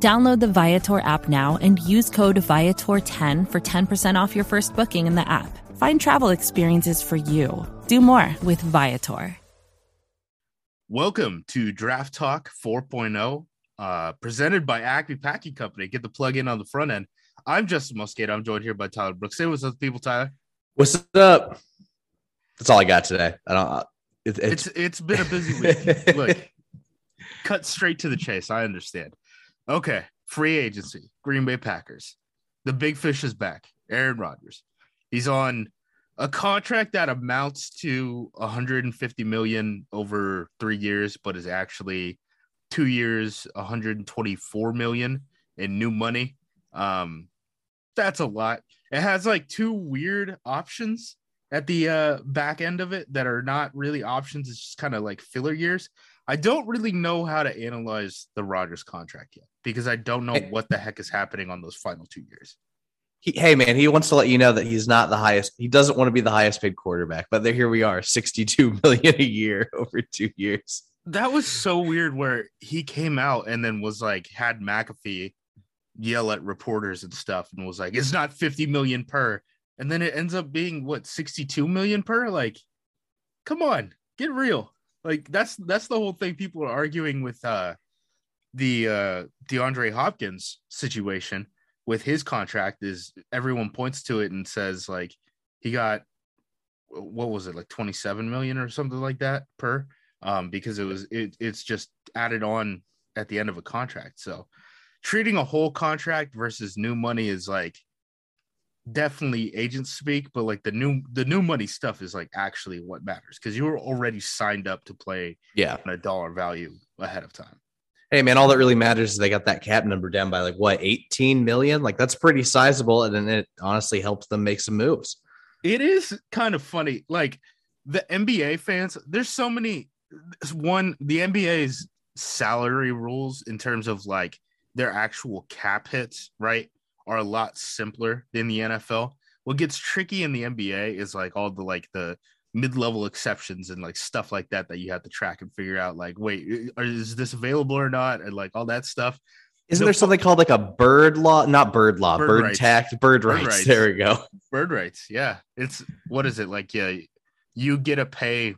Download the Viator app now and use code Viator10 for 10% off your first booking in the app. Find travel experiences for you. Do more with Viator. Welcome to Draft Talk 4.0, uh, presented by Acme Packing Company. Get the plug in on the front end. I'm Justin Mosqueda. I'm joined here by Tyler Brooks. Say what's up, people, Tyler. What's up? That's all I got today. I don't. It, it's, it's it's been a busy week. Look, cut straight to the chase. I understand. Okay, free agency, Green Bay Packers. The big fish is back. Aaron Rodgers. He's on a contract that amounts to 150 million over three years, but is actually two years, 124 million in new money. Um, that's a lot. It has like two weird options at the uh, back end of it that are not really options. It's just kind of like filler years. I don't really know how to analyze the Rodgers contract yet because I don't know what the heck is happening on those final two years he, hey man, he wants to let you know that he's not the highest. He doesn't want to be the highest paid quarterback, but there here we are, 62 million a year over two years. That was so weird where he came out and then was like had McAfee yell at reporters and stuff and was like, it's not 50 million per. And then it ends up being what 62 million per? Like, come on, get real. Like that's that's the whole thing people are arguing with uh the uh DeAndre Hopkins situation with his contract is everyone points to it and says like he got what was it like 27 million or something like that per um because it was it, it's just added on at the end of a contract. So treating a whole contract versus new money is like definitely agent speak but like the new the new money stuff is like actually what matters because you were already signed up to play yeah on a dollar value ahead of time hey man, all that really matters is they got that cap number down by like what 18 million. Like that's pretty sizable, and then it honestly helps them make some moves. It is kind of funny, like the NBA fans. There's so many. One, the NBA's salary rules in terms of like their actual cap hits, right, are a lot simpler than the NFL. What gets tricky in the NBA is like all the like the mid-level exceptions and like stuff like that that you have to track and figure out like wait is this available or not and like all that stuff isn't there something called like a bird law not bird law bird, bird rights. tax bird, bird rights. rights. there we go bird rights yeah it's what is it like yeah you get to pay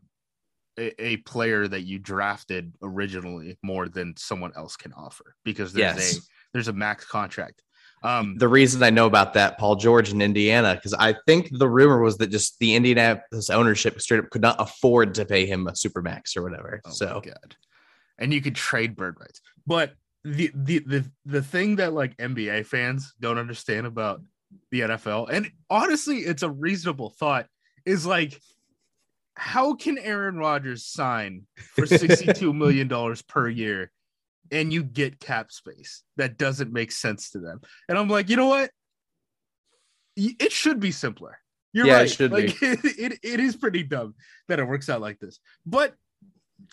a, a player that you drafted originally more than someone else can offer because there's yes. a there's a max contract um, the reason I know about that, Paul George in Indiana, because I think the rumor was that just the Indianapolis ownership straight up could not afford to pay him a super max or whatever. Oh so good. And you could trade bird rights. But the, the the the thing that like NBA fans don't understand about the NFL, and honestly, it's a reasonable thought, is like how can Aaron Rodgers sign for $62 million per year and you get cap space that doesn't make sense to them. And I'm like, you know what? It should be simpler. You're yeah, right. It should like, be. It, it, it is pretty dumb that it works out like this, but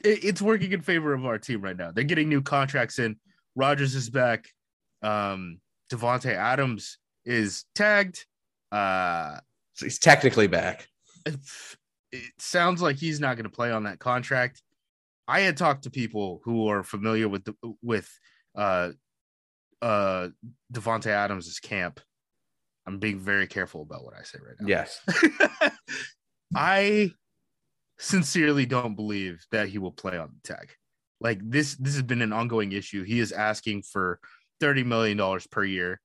it, it's working in favor of our team right now. They're getting new contracts in. Rodgers is back. Um, Davante Adams is tagged. Uh, so he's technically back. It sounds like he's not going to play on that contract. I had talked to people who are familiar with the, with uh uh Davante Adams' camp. I'm being very careful about what I say right now. Yes. I sincerely don't believe that he will play on the tag. Like this this has been an ongoing issue. He is asking for 30 million dollars per year.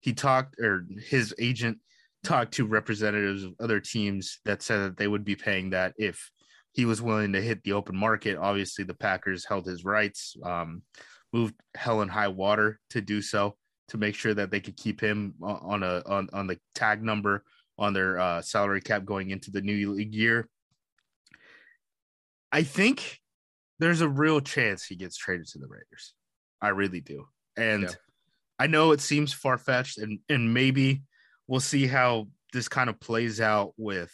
He talked or his agent talked to representatives of other teams that said that they would be paying that if he was willing to hit the open market. Obviously, the Packers held his rights, um, moved hell and high water to do so to make sure that they could keep him on a on, on the tag number on their uh, salary cap going into the new league year. I think there's a real chance he gets traded to the Raiders. I really do. And yeah. I know it seems far fetched, and and maybe we'll see how this kind of plays out with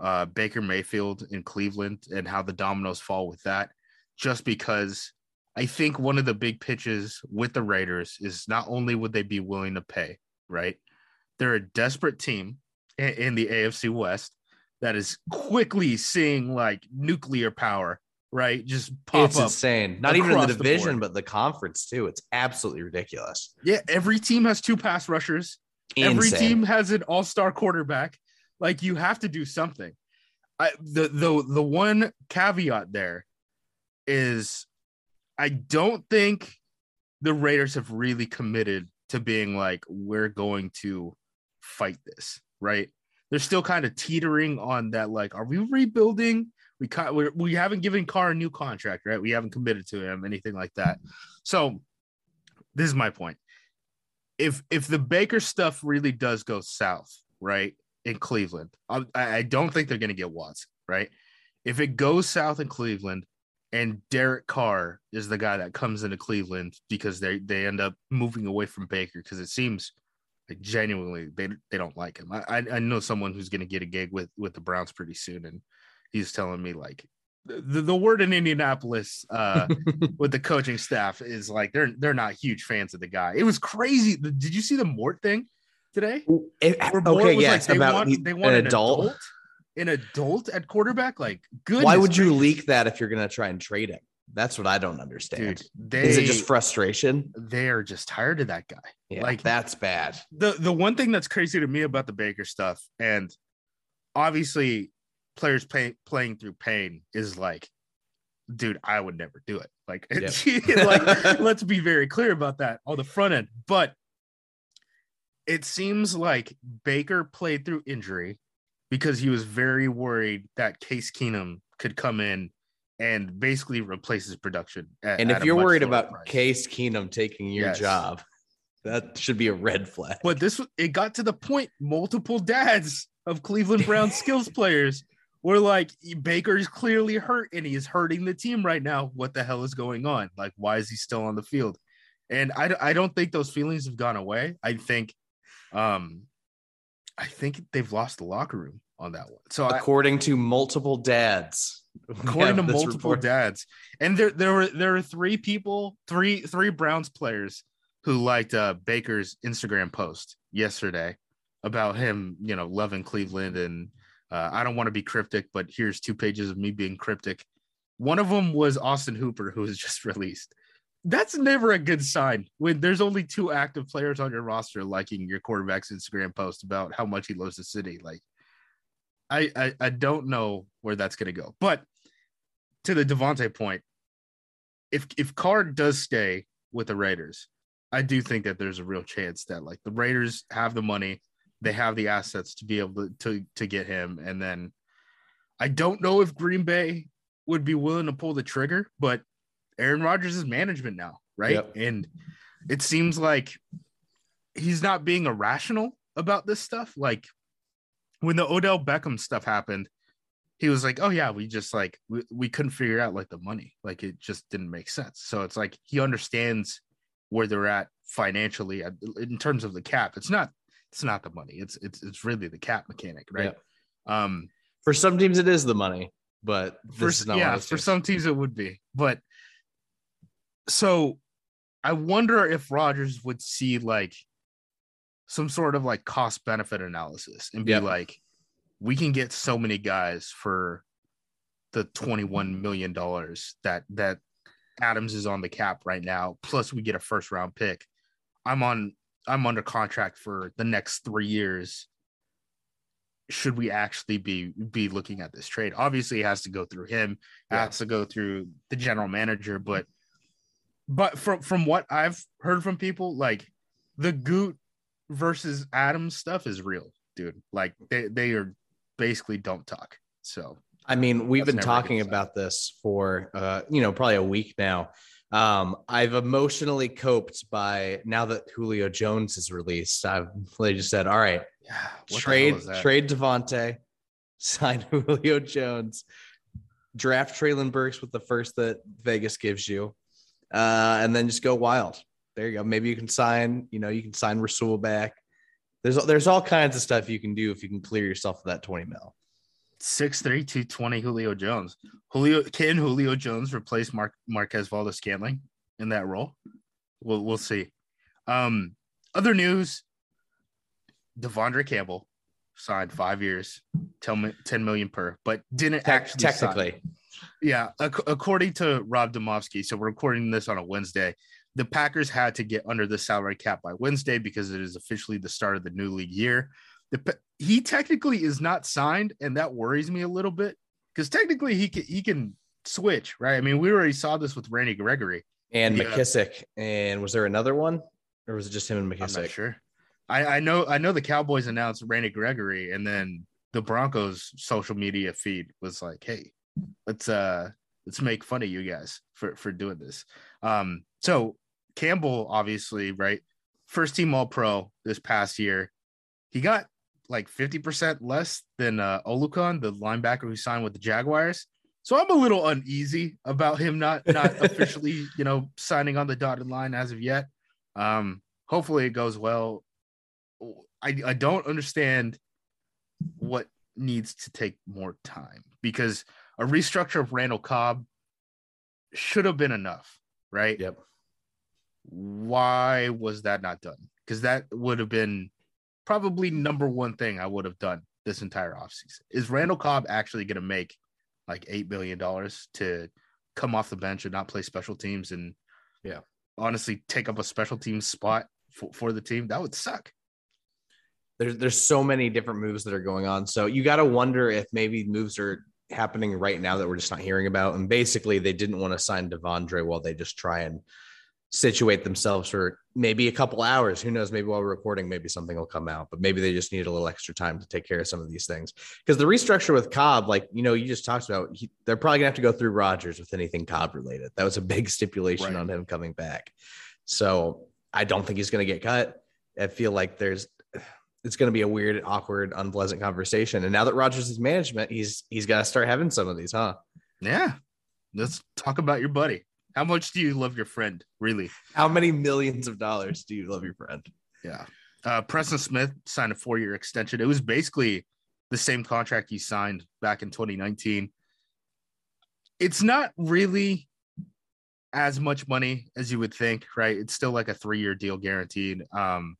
uh, Baker Mayfield in Cleveland and how the dominoes fall with that. Just because I think one of the big pitches with the Raiders is not only would they be willing to pay, right? They're a desperate team in, in the AFC West that is quickly seeing like nuclear power, right? Just pop it's up. insane. Not even in the across the division, but the conference too. It's absolutely ridiculous. Yeah, every team has two pass rushers. Every team has an all-star quarterback. Like you have to do something. I the the the one caveat there is I don't think the Raiders have really committed to being like we're going to fight this, right? They're still kind of teetering on that like are we rebuilding? We ca- we we haven't given Carr a new contract, right? We haven't committed to him anything like that. So this is my point if if the Baker stuff really does go south, right, in Cleveland, I, I don't think they're going to get Watson, right? If it goes south in Cleveland, and Derek Carr is the guy that comes into Cleveland because they they end up moving away from Baker because it seems like genuinely they they don't like him. I I, I know someone who's going to get a gig with with the Browns pretty soon, and he's telling me like. The, the word in Indianapolis uh, with the coaching staff is like they're they're not huge fans of the guy. It was crazy. Did you see the Mort thing today? It- Where Mort okay, was yes, they about want, they want an adult. an adult at quarterback. Like, good. Why would you leak that if you're going to try and trade him? That's what I don't understand. dude? They, Is it just frustration? they are just tired of that guy. Yeah, Like- like that's bad. the the one thing that's crazy to me about the Baker stuff, and obviously players pay, playing through pain is like, dude, I would never do it. Like, like let's be very clear about that on the front end. But it seems like Baker played through injury because he was very worried that Case Keenum could come in and basically replace his production. at- And if you're worried about price. Case Keenum taking your Yes. job, that should be a red flag. But this it got to the point multiple dads of Cleveland Browns skills players were like Baker's clearly hurt and he is hurting the team right now. What the hell is going on? Like why is he still on the field? And I I don't think those feelings have gone away. I think um I think they've lost the locker room on that one. So I, According to multiple dads, according to multiple report. dads and there there were there were three people three three browns players who liked uh baker's instagram post yesterday about him you know loving cleveland and uh, i don't want to be cryptic but here's two pages of me being cryptic one of them was austin hooper who was just released that's never a good sign when there's only two active players on your roster liking your quarterback's instagram post about how much he loves the city like I, I I don't know where that's gonna go. But to the Davante point, if if Carr does stay with the Raiders, I do think that there's a real chance that like the Raiders have the money, they have the assets to be able to to, to get him, and then I don't know if Green Bay would be willing to pull the trigger, but Aaron Rodgers is management now, right? Yep. And it seems like he's not being irrational about this stuff. Like when the Odell Beckham stuff happened, he was like, "Oh yeah, we just like we, we couldn't figure out like the money, like it just didn't make sense." So it's like he understands where they're at financially in terms of the cap. It's not it's not the money. It's it's it's really the cap mechanic, right? Um, For some teams, it is the money, but for is not yeah, for some teams it would be, but so I wonder if Rodgers would see like some sort of like cost benefit analysis and be Yep. like, we can get so many guys for the twenty-one million dollars that that Adams is on the cap right now. Plus, we get a first round pick. I'm on. I'm under contract for the next three years. Should we actually be be looking at this trade? Obviously, it has to go through him. It Yeah. has to go through the general manager. But but from from what I've heard from people, like the Gute versus Adams stuff is real, dude. Like they they are basically don't talk. So I mean, we've been never a good talking about this for uh, you know, probably a week now. Um, I've emotionally coped by now that Julio Jones is released. I've really just said, all right, yeah, what the hell trade trade Davante, sign Julio Jones, draft Treylon Burks with the first that Vegas gives you, uh, and then just go wild. There you go. Maybe you can sign, you know, you can sign Rasul back. There's there's all kinds of stuff you can do if you can clear yourself of that 20 mil. Six three two twenty Julio Jones. Julio can Julio Jones replace Mark Marquez Valdes-Scantling in that role? We'll we'll see. Um, other news: Devondre Campbell signed five years, 10, 10 million per, but didn't Te- actually sign. Yeah, ac- according to Rob Demovsky, so we're recording this on a Wednesday. The Packers had to get under the salary cap by Wednesday because it is officially the start of the new league year. The, he technically is not signed, and that worries me a little bit because technically he can he can switch, right? I mean, we already saw this with Randy Gregory. and Yeah. McKissic. And was there another one, or was it just him and I'm not McKissic? sure. I, I know I know the Cowboys announced Randy Gregory, and then the Broncos social media feed was like, "Hey, let's uh let's make fun of you guys for for doing this." Um, so Campbell, obviously, right, first team All Pro this past year, he got like fifty percent less than uh, Oluokun, the linebacker who signed with the Jaguars. So I'm a little uneasy about him not not officially, you know, signing on the dotted line as of yet. Um, hopefully it goes well. I I don't understand what needs to take more time because a restructure of Randall Cobb should have been enough, right? Yep. Why was that not done? Because that would have been probably number one thing I would have done this entire offseason. Is Randall Cobb actually going to make like eight billion dollars to come off the bench and not play special teams and Yeah. honestly take up a special teams spot for, for the team? That would suck. There's there's so many different moves that are going on. So you got to wonder if maybe moves are happening right now that we're just not hearing about. And basically, they didn't want to sign Devondre while they just try and situate themselves for maybe a couple hours. Who knows? Maybe while we're recording, maybe something will come out. But maybe they just need a little extra time to take care of some of these things. Because the restructure with Cobb, like you know, you just talked about, he, they're probably gonna have to go through Rodgers with anything Cobb related. That was a big stipulation Right. on him coming back. So I don't think he's gonna get cut. I feel like there's it's going to be a weird, awkward, unpleasant conversation. And now that Rodgers is management, he's he's got to start having some of these, huh? Yeah. Let's talk about your buddy. How much do you love your friend? Really? How many millions of dollars do you love your friend? Yeah. Uh, Preston Smith signed a four year extension. It was basically the same contract he signed back in 2019. It's not really as much money as you would think, right? It's still like a three year deal guaranteed. Um,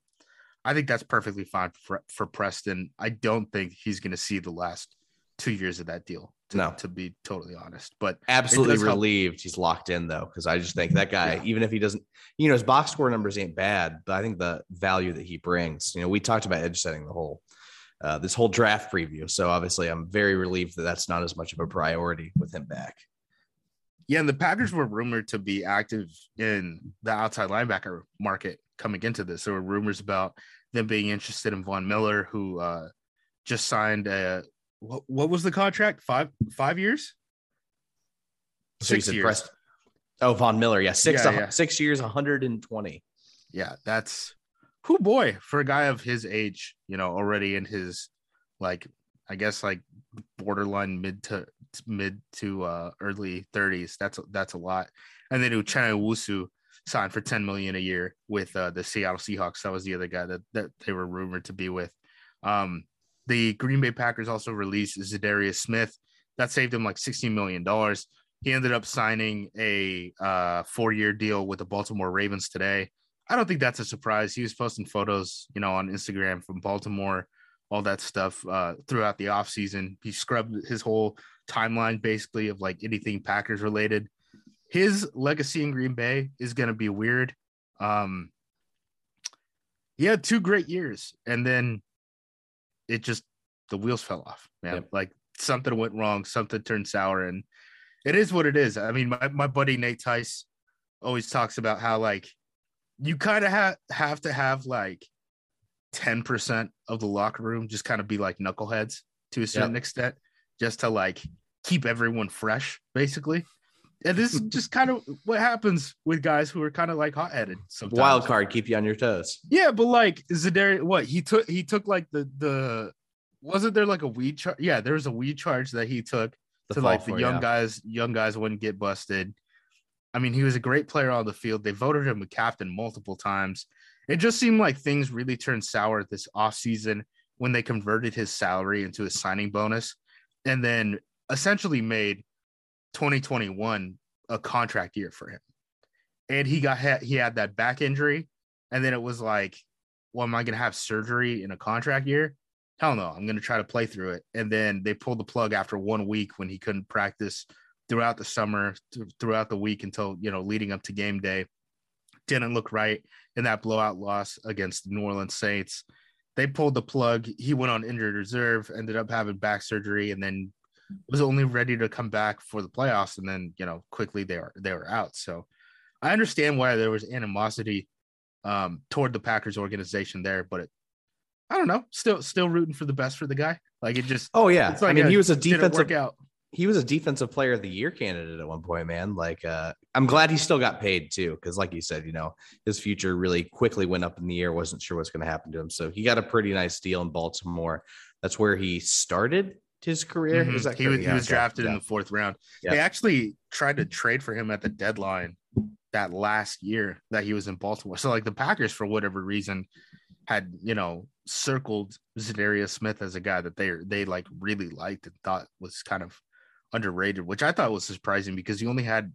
I think that's perfectly fine for, for Preston. I don't think he's going to see the last two years of that deal, to, No. to be totally honest. But Absolutely does help. relieved he's locked in though, because I just think that guy, Yeah. even if he doesn't, you know, his box score numbers ain't bad, but I think the value that he brings, you know, we talked about edge setting the whole uh, this whole draft preview. So obviously, I'm very relieved that that's not as much of a priority with him back. Yeah, and the Packers were rumored to be active in the outside linebacker market coming into this. There were rumors about them being interested in Von Miller, who uh, just signed a what, what was the contract? Five five years? So Six years. Oh, Von Miller, yeah, six Yeah, yeah. six years, 120. Yeah, that's who boy for a guy of his age, you know, already in his like I guess like borderline mid to mid to uh early 30s. That's that's a lot. And then Uchenna Nwosu signed for 10 million a year with uh, the Seattle Seahawks. That was the other guy that, that they were rumored to be with. Um, the Green Bay Packers also released Za'Darius Smith. That saved him like $16 million. He ended up signing a uh, four-year deal with the Baltimore Ravens today. I don't think that's a surprise. He was posting photos, you know, on Instagram from Baltimore, all that stuff uh, throughout the offseason. He scrubbed his whole timeline basically of like anything Packers related. His legacy in Green Bay is going to be weird. Um, he had two great years, and then it just the wheels fell off, man. Yep. Like something went wrong, something turned sour, and it is what it is. I mean, my, my buddy Nate Tice always talks about how like you kind of have have to have like 10% of the locker room just kind of be like knuckleheads to a certain extent, just to like keep everyone fresh, basically. And this is just kind of what happens with guys who are kind of like hot headed sometimes. Wild card, keep you on your toes. Yeah, but like Za'Darius, what he took, he took like the the wasn't there like a weed charge? Yeah, there was a weed charge that he took The to like the young yeah. guys, young guys wouldn't get busted. I mean, he was a great player on the field. They voted him a captain multiple times, It just seemed like things really turned sour this offseason when they converted his salary into a signing bonus and then essentially made 2021 a contract year for him. And he got he had that back injury and then it was like, well, am I going to have surgery in a contract year? Hell no, I'm going to try to play through it. And then they pulled the plug after one week when he couldn't practice throughout the summer, throughout the week until, you know, leading up to game day. Didn't look right in that blowout loss against the New Orleans Saints. They pulled the plug. He went on injured reserve, ended up having back surgery, and then was only ready to come back for the playoffs. And then, you know, quickly they were they were out. So I understand why there was animosity um, toward the Packers organization there, but it, I don't know, still still rooting for the best for the guy. Like it just oh yeah, like I mean a- he was a defensive out. he was a defensive player of the year candidate at one point, man. Like uh I'm glad he still got paid too, because like you said, you know, his future really quickly went up in the air, wasn't sure what's gonna happen to him. So he got a pretty nice deal in Baltimore. That's where he started his career. Mhm. Is that he was he was drafted in the fourth round. Yeah. They actually tried to trade for him at the deadline that last year that he was in Baltimore. So like the Packers, for whatever reason, had you know circled Za'Darius Smith as a guy that they they like really liked and thought was kind of underrated, which I thought was surprising because he only had,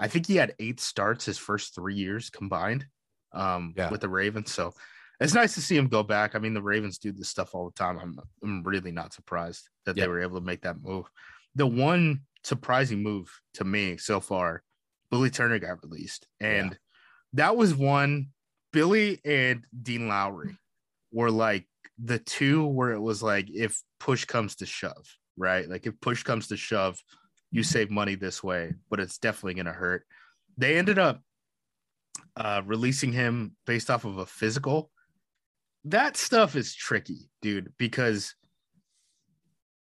I think he had eight starts his first three years combined, um, Yeah. with the Ravens. So it's nice to see him go back. I mean, the Ravens do this stuff all the time. I'm I'm really not surprised that Yeah. they were able to make that move. The one surprising move to me so far, Billy Turner got released, and that was one. Billy and Dean Lowry were like the two where it was like if push comes to shove, right? Like if push comes to shove, you save money this way, but it's definitely going to hurt. They ended up uh, releasing him based off of a physical. That stuff is tricky, dude, because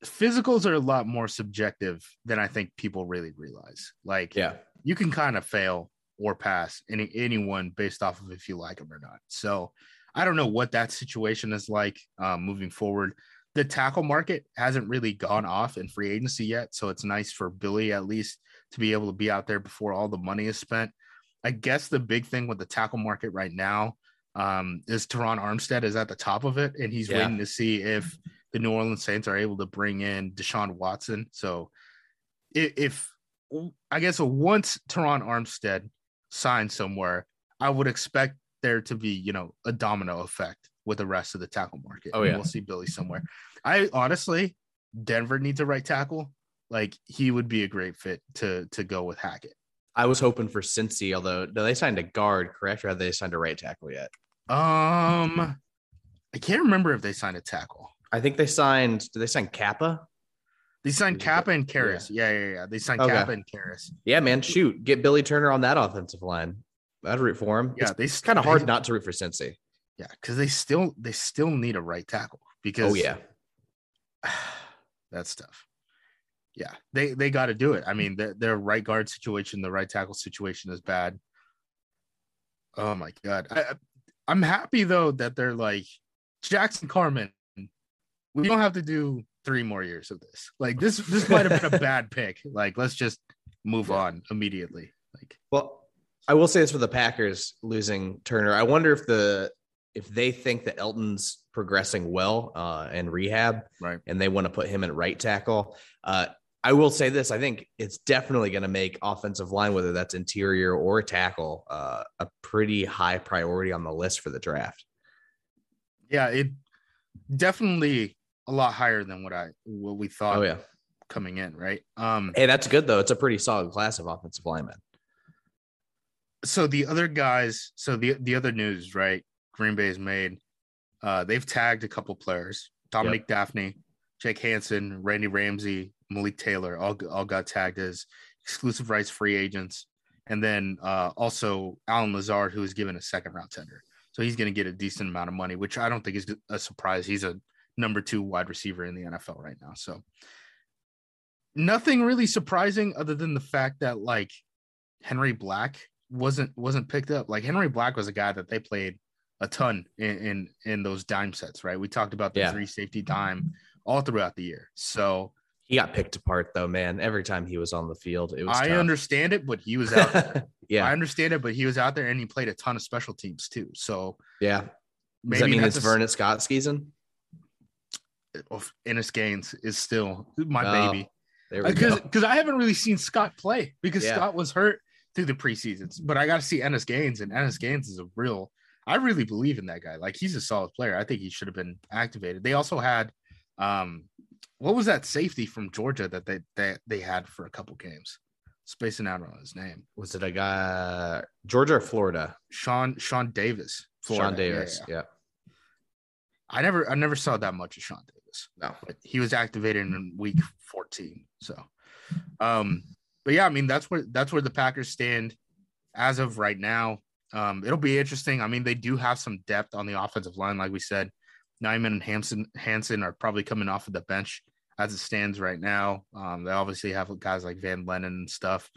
physicals are a lot more subjective than I think people really realize. Like, Yeah. you can kind of fail or pass any anyone based off of if you like them or not. So I don't know what that situation is like um, moving forward. The tackle market hasn't really gone off in free agency yet, so it's nice for Billy at least to be able to be out there before all the money is spent. I guess the big thing with the tackle market right now um, is Terron Armstead is at the top of it, and he's Yeah. waiting to see if the New Orleans Saints are able to bring in Deshaun Watson. So i- if I guess once Terron Armstead signs somewhere, I would expect there to be, you know, a domino effect with the rest of the tackle market. Oh, yeah. We'll see Billy somewhere. I honestly, Denver needs a right tackle. Like he would be a great fit to to go with Hackett. I was hoping for Cincy, although they signed a guard, correct? Or have they signed a right tackle yet? Um I can't remember if they signed a tackle. I think they signed. Did they sign Cappa? They signed Cappa and Karras. Yeah, yeah, yeah. They signed Okay. Cappa and Karras. Yeah, man. Shoot, get Billy Turner on that offensive line. I'd root for him. Yeah, it's they kind of hard not to root for Cincy. Yeah, because they still they still need a right tackle oh, because Oh yeah, that's tough. Yeah, they they got to do it. I mean, their, their right guard situation, the right tackle situation is bad. Oh my god, I, I- I'm happy though that they're like Jackson Carman. We don't have to do three more years of this. Like this, this might have been a bad pick. Like let's just move on immediately. Like Well, I will say this for the Packers losing Turner. I wonder if the if they think that Elgton's progressing well uh, in rehab, Right. and they want to put him at right tackle. Uh, I will say this: I think it's definitely going to make offensive line, whether that's interior or tackle, uh, a pretty high priority on the list for the draft. yeah, it definitely a lot higher than what I what we thought Oh yeah, coming in. Right. Um. hey, that's good though. It's a pretty solid class of offensive linemen. so the other guys, so the the other news, right? Green Bay's made. Uh, they've tagged a couple players: Dominique Dafney, Jake Hansen, Randy Ramsey, Malik Taylor. All all got tagged as exclusive rights free agents, and then uh, also Allen Lazard, who was given a second round tender. So he's going to get a decent amount of money, which I don't think is a surprise. He's a number two wide receiver in the NFL right now. So nothing really surprising other than the fact that like Henry Black wasn't wasn't picked up. Like Henry Black was a guy that they played a ton in in, in those dime sets, right? We talked about the Yeah. three safety dime all throughout the year. So He got picked apart though, man. Every time he was on the field, it was. I tough. understand it, but he was out. there. yeah, I understand it, but he was out there and he played a ton of special teams too. So yeah. Does maybe that mean it's a Vernon Scott season? of Innis Gaines is still my Oh, baby There we uh, because go. because I haven't really seen Scott play because Yeah. Scott was hurt through the preseasons, but I got to see Innis Gaines and Innis Gaines is a real. I really believe in that guy. Like he's a solid player. I think he should have been activated. They also had, um, what was that safety from Georgia that they that they had for a couple games? Spacing out on his name, Was it a guy Georgia or Florida? Sean Sean Davis. Florida. Sean Yeah, Davis. yeah. Yeah. I never I never saw that much of Sean Davis. No. but he was activated in week 14. So um but yeah, I mean that's where that's where the Packers stand as of right now. Um it'll be interesting. I mean, they do have some depth on the offensive line, like we said. Nijman and Hanson Hanson are probably coming off of the bench as it stands right now. Um, they obviously have guys like Van Lanen and stuff.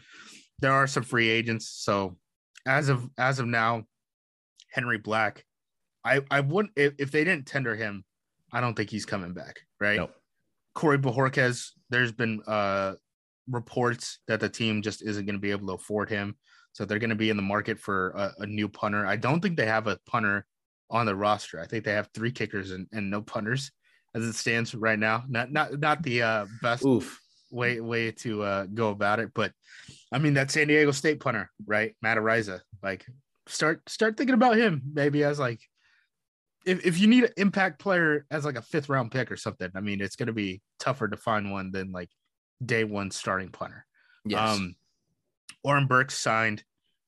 There are some free agents. So as of as of now, Henry Black, I I wouldn't if, if they didn't tender him, I don't think he's coming back. Right. Nope. Corey Bojorquez, there's been uh reports that the team just isn't going to be able to afford him. So they're going to be in the market for a, a new punter. I don't think they have a punter on the roster. I think they have three kickers and, and no punters as it stands right now. Not not not the uh, best Oof. way way to uh, go about it, but I mean that San Diego State punter, right? Matt Araiza. Like start start thinking about him maybe as like if, if you need an impact player as like a fifth round pick or something. I mean, it's going to be tougher to find one than like day one starting punter. Yes. Um, Oren Burks signed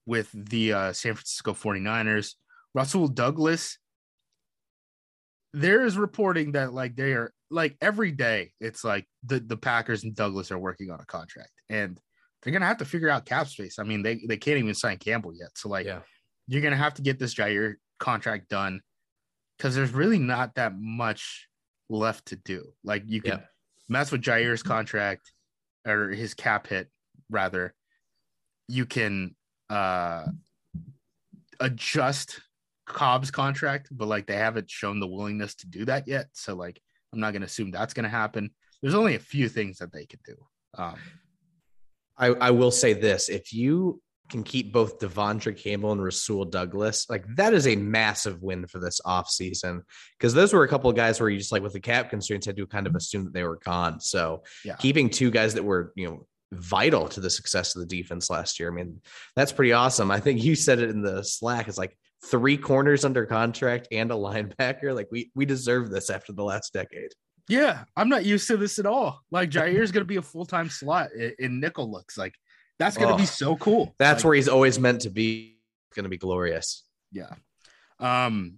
with the uh, San Francisco 49ers. Rasul Douglas, there is reporting that like they are like every day, it's like the, the Packers and Douglas are working on a contract and they're gonna have to figure out cap space. I mean, they, they can't even sign Campbell yet. So like yeah. you're gonna have to get this Jaire contract done because there's really not that much left to do. Like you can Yeah. mess with Jaire's contract or his cap hit rather. You can uh adjust Cobb's contract, but like they haven't shown the willingness to do that yet. So like I'm not gonna assume that's gonna happen. There's only a few things that they could do. Um I, I will say this: if you can keep both Devondre Campbell and Rasul Douglas, like that is a massive win for this offseason. Because those were a couple of guys where you just like with the cap constraints had to kind of assume that they were gone. So Yeah. keeping two guys that were, you know, vital to the success of the defense last year. I mean, that's pretty awesome. I think you said it in the Slack. It's like three corners under contract and a linebacker. Like we we deserve this after the last decade. Yeah, I'm not used to this at all. Like Jaire's gonna be a full time slot in, nickel looks like that's gonna Oh, be so cool. That's Like, where he's always meant to be. It's going to be glorious. yeah. Um,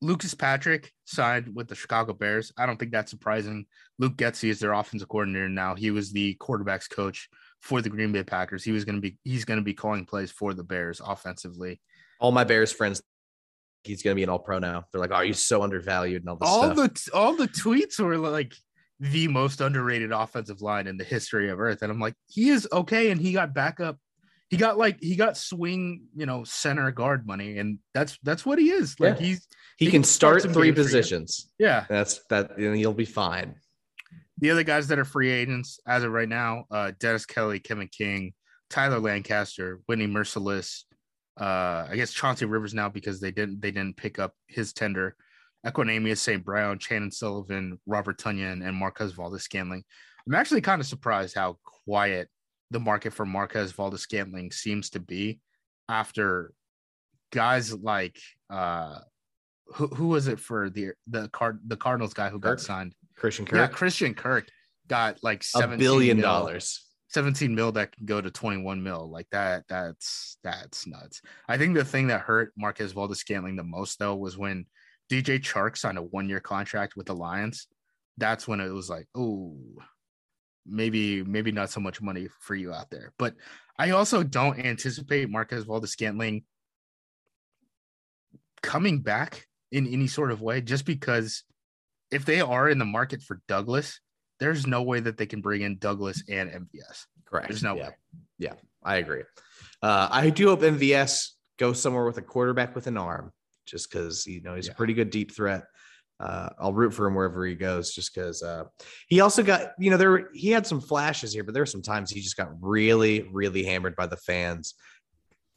Lucas Patrick signed with the Chicago Bears. I don't think that's surprising. Luke Getsy is their offensive coordinator now. He was the quarterbacks coach for the Green Bay Packers. He was gonna be he's gonna be calling plays for the Bears offensively. All my Bears friends, he's going to be an all pro now. They're like, oh, you so undervalued and all this all stuff. the all the tweets were like the most underrated offensive line in the history of Earth, and I'm like, he is okay, and he got backup. He got like he got swing, you know, center guard money, and that's that's what he is. Like Yeah. he's he, he can can start start three games for you. positions. yeah. That's that, and he'll be fine. The other guys that are free agents as of right now, uh, Dennis Kelly, Kevin King, Tyler Lancaster, Whitney Mercilus, uh, I guess Chauncey Rivers now because they didn't they didn't pick up his tender. Equanimeous St. Brown, Chandon Sullivan, Robert Tonyan, and Marquez Valdes-Scantling. I'm actually kind of surprised how quiet the market for Marquez Valdes-Scantling seems to be after guys like uh who, who was it for the the card the Cardinals guy who Kirk? got signed? Christian Kirk. Yeah, Christian Kirk got like 17 billion mil- dollars. 17 mil that can go to 21 mil. Like that, that's that's nuts. I think the thing that hurt Marquez Valdes-Scantling the most though was when DJ Chark signed a one-year contract with the Lions. That's when it was like, oh, maybe, maybe not so much money for you out there. But I also don't anticipate Marquez Valdes-Scantling coming back in any sort of way, just because if they are in the market for Douglas, there's no way that they can bring in Douglas and MVS. Correct. There's no yeah. way. I agree. Uh, I do hope MVS goes somewhere with a quarterback with an arm, just because you know he's Yeah. a pretty good deep threat. Uh, I'll root for him wherever he goes, just because uh, he also got, you know, there he had some flashes here, but there were some times he just got really, really hammered by the fans,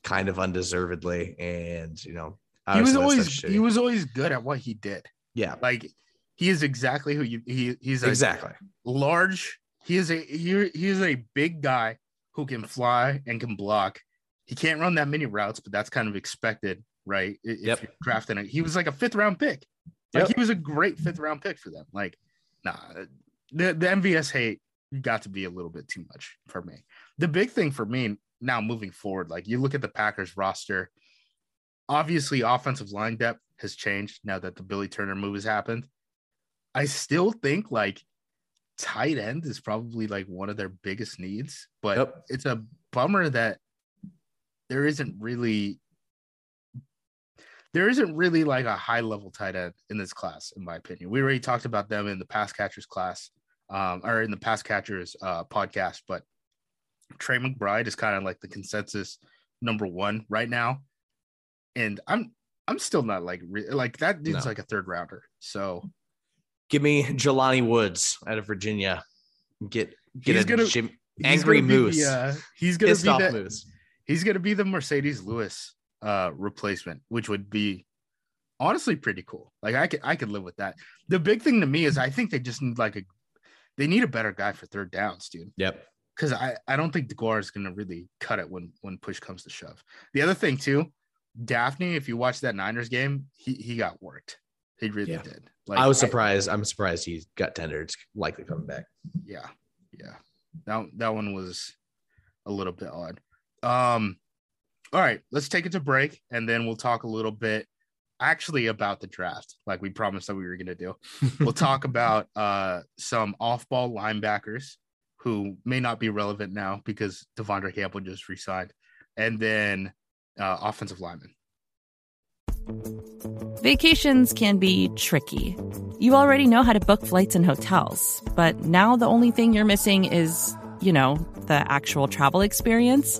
kind of undeservedly, and you know, he was always he was always good at what he did. yeah, Like he is exactly who you he he's a exactly. large. He is a he, he is a big guy who can fly and can block. He can't run that many routes, but that's kind of expected, right? If Yep. you're drafting it, he was like a fifth round pick. Like Yep. he was a great fifth round pick for them. Like, nah, the the MVS hate got to be a little bit too much for me. The big thing for me now moving forward, like you look at the Packers roster, obviously offensive line depth has changed now that the Billy Turner move has happened. I still think like tight end is probably like one of their biggest needs, but Yep. it's a bummer that there isn't really there isn't really like a high level tight end in this class, in my opinion. We already talked about them in the pass catchers class, um, or in the pass catchers uh, podcast, but Trey McBride is kind of like the consensus number one right now, and I'm I'm still not like re- like that dude's No. like a third rounder. So Give me Jelani Woods out of Virginia. Get get He's a gonna- Jim, he's angry the, moose. uh, he's gonna pissed be that, moose. he's gonna be the Marcedes Lewis uh replacement, which would be honestly pretty cool. Like I could I could live with that. The big thing to me is I think they just need like a they need a better guy for third downs, dude. Yep. Because I, I don't think DeGuara is gonna really cut it when when push comes to shove. The other thing too, Dafney, if you watch that Niners game, he he got worked. He really Yeah. did. Like I was surprised. I'm surprised he got tendered. It's likely coming back. yeah yeah that, that one was a little bit odd um all right let's take it to break and then we'll talk a little bit actually about the draft like we promised that we were going to do we'll talk about uh some off-ball linebackers who may not be relevant now because devondre campbell just resigned and then uh offensive lineman Vacations can be tricky. You already know how to book flights and hotels, but now the only thing you're missing is, you know, the actual travel experience.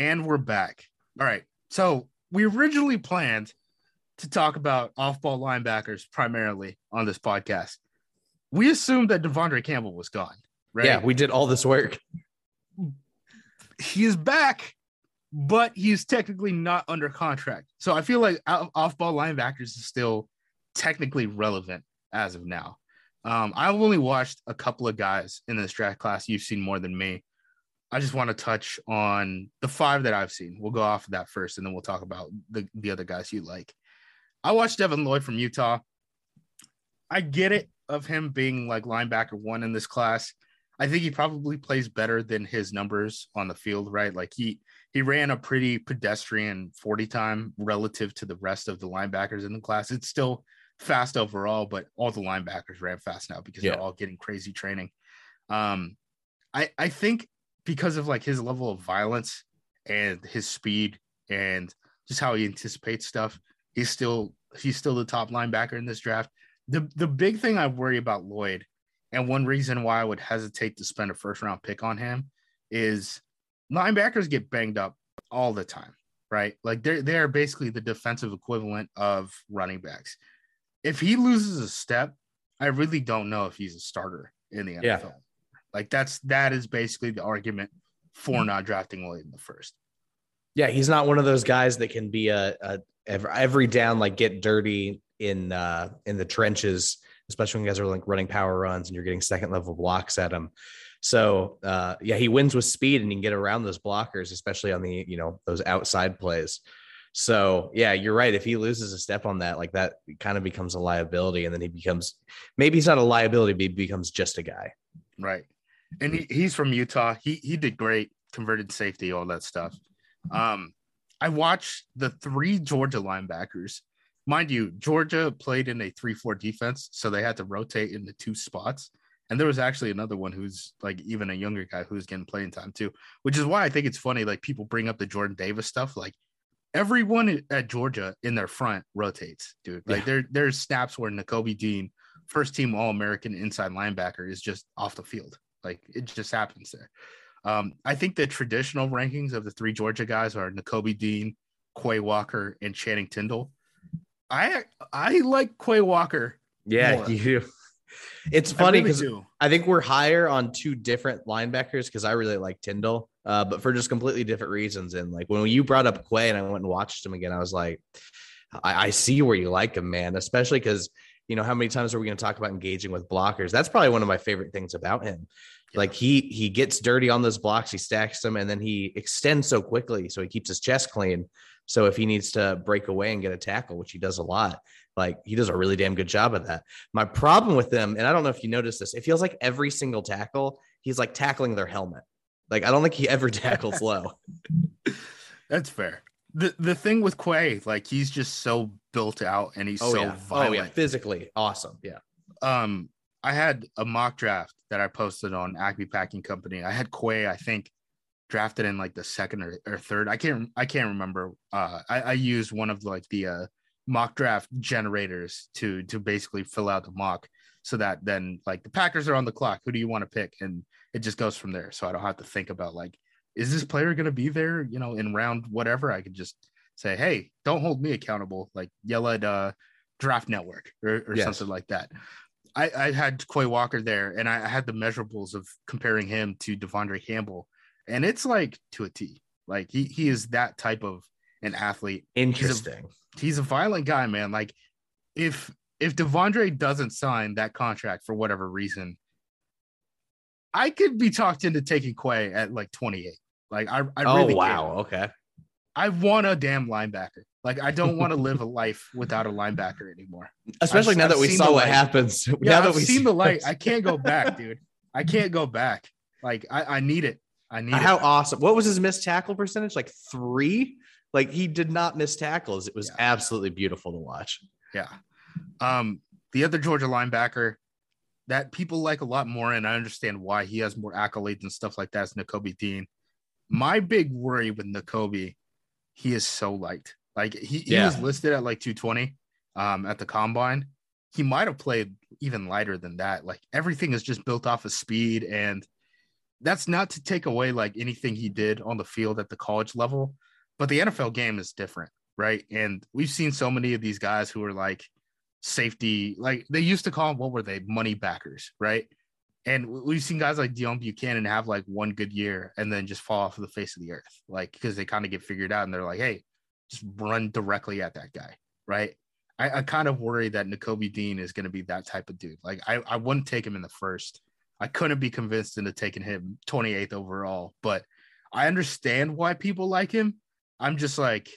And we're back. All right. So we originally planned to talk about off ball linebackers primarily on this podcast. We assumed that Devondre Campbell was gone, right? Yeah, we did all this work. he is back, but he's technically not under contract. So I feel like off ball linebackers is still technically relevant as of now. Um, I've only watched a couple of guys in this draft class. You've seen more than me. I just want to touch on the five that I've seen. We'll go off of that first, and then we'll talk about the, the other guys you like. I watched Devin Lloyd from Utah. I get it of him being like linebacker one in this class. I think he probably plays better than his numbers on the field, right? Like he he ran a pretty pedestrian 40 time relative to the rest of the linebackers in the class. It's still fast overall, but all the linebackers ran fast now because Yeah. they're all getting crazy training. Um, I I think because of like his level of violence and his speed and just how he anticipates stuff, he's still he's still the top linebacker in this draft. the the big thing I worry about Lloyd, and one reason why I would hesitate to spend a first round pick on him is linebackers get banged up all the time, right? Like they're they are basically the defensive equivalent of running backs. If he loses a step, I really don't know if he's a starter in the NFL. Yeah. Like that's that is basically the argument for not drafting Lloyd in the first. Yeah, he's not one of those guys that can be a, a every, every down like get dirty in uh in the trenches, especially when guys are like running power runs and you're getting second level blocks at him. So uh yeah, he wins with speed and he can get around those blockers, especially on the you know those outside plays. So yeah, you're right. If he loses a step on that, like that kind of becomes a liability, and then he becomes maybe he's not a liability, but he becomes just a guy. Right. And he, he's from Utah. He he did great, converted safety, all that stuff. Um, I watched the three Georgia linebackers. Mind you, Georgia played in a 3-4 defense, so they had to rotate into two spots. And there was actually another one who's like even a younger guy who's getting playing time too, which is why I think it's funny. Like people bring up the Jordan Davis stuff. Like everyone at Georgia in their front rotates, dude. Like Yeah. there there's snaps where Nakobe Dean, first team All American inside linebacker, is just off the field. Like it just happens there. Um, I think the traditional rankings of the three Georgia guys are Nakobe Dean, Quay Walker, and Channing Tindall. I I like Quay Walker. Yeah, More. you. It's funny really because do. I think we're higher on two different linebackers because I really like Tindall, uh, but for just completely different reasons. And like when you brought up Quay and I went and watched him again, I was like, I, I see where you like him, man. Especially because you know how many times are we going to talk about engaging with blockers? That's probably one of my favorite things about him. Like he he gets dirty on those blocks, he stacks them, and then he extends so quickly, so he keeps his chest clean. So if he needs to break away and get a tackle, which he does a lot, like he does a really damn good job of that. My problem with them, and I don't know if you noticed this, it feels like every single tackle, he's like tackling their helmet. Like I don't think he ever tackles low. That's fair. The the thing with Quay, like he's just so built out and he's Oh so yeah, violent. oh yeah, physically awesome. Yeah, um I had a mock draft that I posted on Acme Packing Company. I had Quay, I think, drafted in like the second or, or third. I can't I can't remember. Uh I, I used one of like the uh mock draft generators to to basically fill out the mock so that then like the Packers are on the clock. Who do you want to pick? And it just goes from there. So I don't have to think about like, is this player gonna be there, you know, in round whatever? I could just say, hey, don't hold me accountable, like yell at uh draft network or, or Yes. something like that. I, I had Quay Walker there and I had the measurables of comparing him to Devondre Campbell. And it's like to a T. Like he he is that type of an athlete. interesting. He's a violent guy, man. Like if if Devondre doesn't sign that contract for whatever reason, I could be talked into taking Quay at like 28. Like I, I oh really wow, can. okay. I want a damn linebacker. Like I don't want to live a life without a linebacker anymore. Especially I've- now that I've we saw what light. happens. Yeah, now that I've we seen the light. I can't go back, dude. I can't go back. Like I, I need it. I need How it. awesome! What was his missed tackle percentage? Like three. Like he did not miss tackles. It was Yeah. absolutely beautiful to watch. Yeah. Um, the other Georgia linebacker that people like a lot more, and I understand why he has more accolades and stuff like that is Nakobe Dean. My big worry with Nakobe, he is so light. Like he, he Yeah. was listed at like 220 um at the combine. He might have played even lighter than that. Like everything is just built off of speed, and that's not to take away like anything he did on the field at the college level, but the NFL game is different, right? And we've seen so many of these guys who are like safety, like they used to call them what were they, money backers, right? And we've seen guys like Deone Bucannon have like one good year and then just fall off of the face of the earth, like because they kind of get figured out and they're like, hey, just run directly at that guy, right? I, I kind of worry that Nakobe Dean is going to be that type of dude. Like I, I wouldn't take him in the first. I couldn't be convinced into taking him 28th overall, but I understand why people like him. I'm just like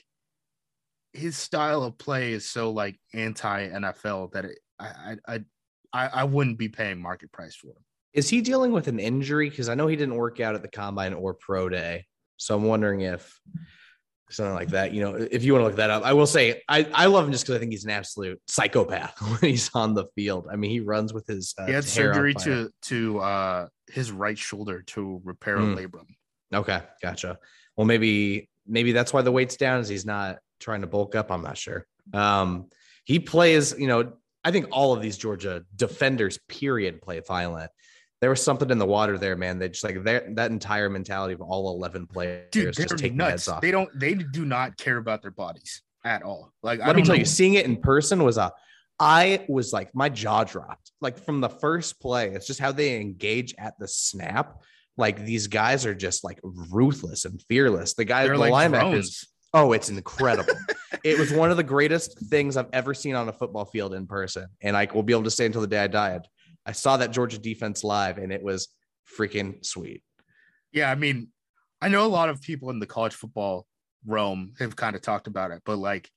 his style of play is so like anti NFL that it, I I I I wouldn't be paying market price for him. Is he dealing with an injury? Because I know he didn't work out at the combine or pro day. So I'm wondering if something like that, you know, if you want to look that up, I will say I, I love him just because I think he's an absolute psychopath when he's on the field. I mean, he runs with his uh, He had surgery to to uh his right shoulder to repair a Mm. labrum. Okay, gotcha. Well, maybe maybe that's why the weight's down is he's not trying to bulk up. I'm not sure. Um, he plays, you know, I think all of these Georgia defenders, period, play violent. There was something in the water there, man. They just like that that entire mentality of all eleven players Dude, just taking nuts. heads off. They don't. They do not care about their bodies at all. Like Let me tell know- you, seeing it in person was a. I was like, my jaw dropped. Like from the first play, it's just how they engage at the snap. Like these guys are just like ruthless and fearless. The guy, They're the like linebackers. drones. Oh, it's incredible. it was one of the greatest things I've ever seen on a football field in person. And I will be able to say until the day I died. I saw that Georgia defense live and it was freaking sweet. Yeah, I mean, I know a lot of people in the college football realm have kind of talked about it, but like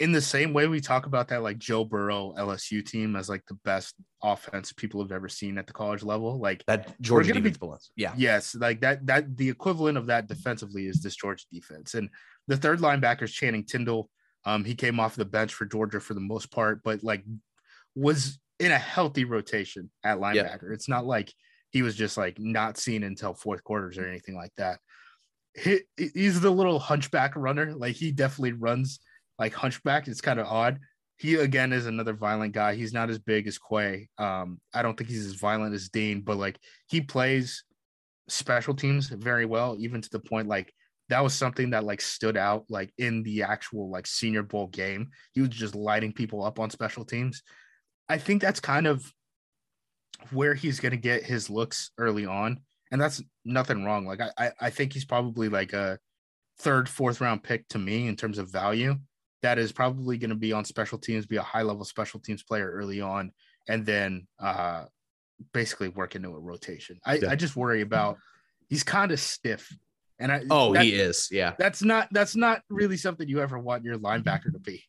in the same way we talk about that like Joe Burrow LSU team as like the best offense people have ever seen at the college level, like That Georgia be- defense belongs. Yeah. yes, like that that the equivalent of that defensively is this Georgia defense. And the third linebacker is Channing Tindall. Um, he came off the bench for Georgia for the most part, but like was in a healthy rotation at linebacker. It's not like he was just like not seen until fourth quarters or anything like that. He, he's the little hunchback runner. Like he definitely runs like hunchback. It's kind of odd. He again is another violent guy. He's not as big as Quay. Um, I don't think he's as violent as Dean, but like he plays special teams very well, even to the point like that was something that like stood out like in the actual like senior bowl game. He was just lighting people up on special teams. I think that's kind of where he's gonna get his looks early on. And that's nothing wrong. Like I, I, I think he's probably like a third, fourth round pick to me in terms of value. That is probably going to be on special teams, be a high level special teams player early on, and then uh basically work into a rotation. I, Yeah. I just worry about he's kind of stiff. And I Oh, he is. Yeah. that's not that's not really something you ever want your linebacker to be.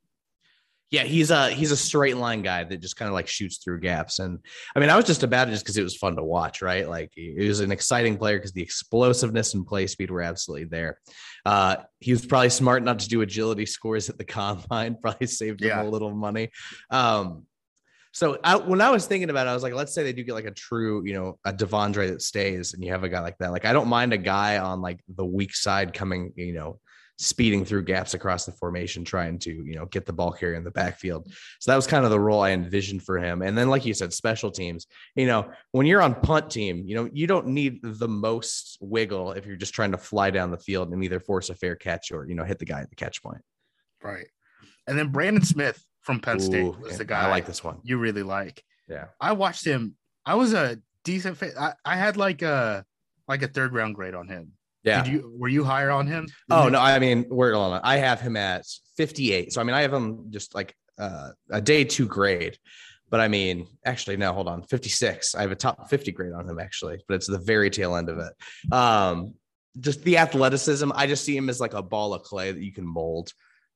Yeah, he's a he's a straight line guy that just kind of like shoots through gaps. And I mean, I was just about it just because it was fun to watch, right? Like he was an exciting player because the explosiveness and play speed were absolutely there. Uh, he was probably smart not to do agility scores at the combine, probably saved him Yeah. a little money. Um, so I, when I was thinking about it, I was like, let's say they do get like a true, you know, a Devondre that stays, and you have a guy like that. Like I don't mind a guy on like the weak side coming, you know, speeding through gaps across the formation, trying to, you know, get the ball carrier in the backfield. So that was kind of the role I envisioned for him. And then, like you said, special teams, you know, when you're on punt team, you know, you don't need the most wiggle if you're just trying to fly down the field and either force a fair catch or, you know, hit the guy at the catch point. Right. And then Brandon Smith from Penn State was the guy I like this one. you really like. Yeah. I watched him. I was a decent fit. I, I had like a like a third round grade on him. Yeah. Did you were you higher on him? Oh no, I mean we're on. I have him at 58. So I mean I have him just like uh, a day two grade. But I mean, actually, no, hold on. 56. I have a top 50 grade on him, actually, but it's the very tail end of it. Um, just the athleticism. I just see him as like a ball of clay that you can mold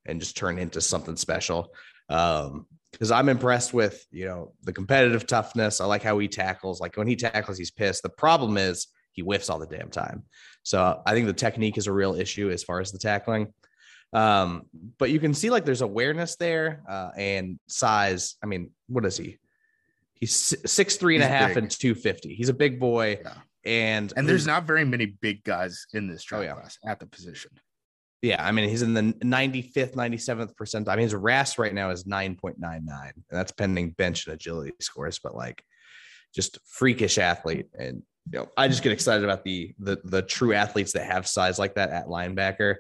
and just turn into something special. Um, because I'm impressed with you know the competitive toughness. I like how he tackles. Like when he tackles, he's pissed. The problem is he whiffs all the damn time. So I think the technique is a real issue as far as the tackling. Um, but you can see like there's awareness there uh, and size. I mean, what is he? He's six three and a half big. and two fifty. He's a big boy, Yeah. and And there's not very many big guys in this draft Oh, yeah. class at the position. Yeah, I mean he's in the 95th, 97th percentile. I mean his RAS right now is 9.99, and that's pending bench and agility scores, but like just freakish athlete. And you know, I just get excited about the the the true athletes that have size like that at linebacker.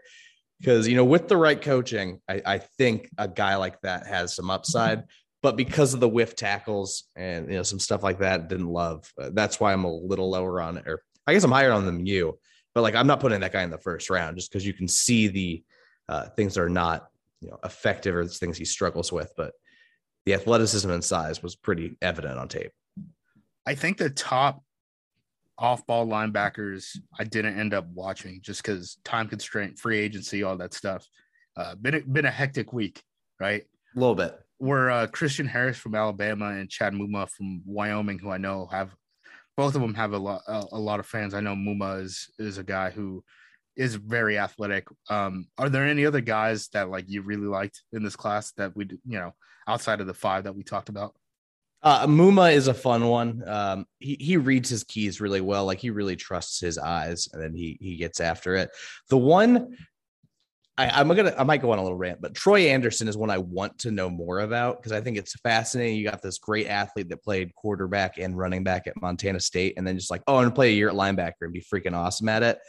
Because you know, with the right coaching, I, I think a guy like that has some upside. But because of the whiff tackles and you know some stuff like that, didn't love. Uh, that's why I'm a little lower on it. Or I guess I'm higher on than you but like I'm not putting that guy in the first round just because you can see the uh, things that are not you know effective or things he struggles with. But the athleticism and size was pretty evident on tape. I think the top off ball linebackers I didn't end up watching just because time constraint, free agency, all that stuff. Uh, been a, been a hectic week, right? A little bit. Were uh, Christian Harris from Alabama and Chad Muma from Wyoming, who I know have both of them have a lot a, a lot of fans. I know Muma is is a guy who is very athletic. Um, are there any other guys that like you really liked in this class that we you know outside of the five that we talked about? Uh, Muma is a fun one. Um, he he reads his keys really well. Like he really trusts his eyes, and then he he gets after it. The one I, am gonna I might go on a little rant, but Troy Andersen is one I want to know more about because I think it's fascinating. You got this great athlete that played quarterback and running back at Montana State, and then just like, oh, I'm gonna play a year at linebacker and be freaking awesome at it.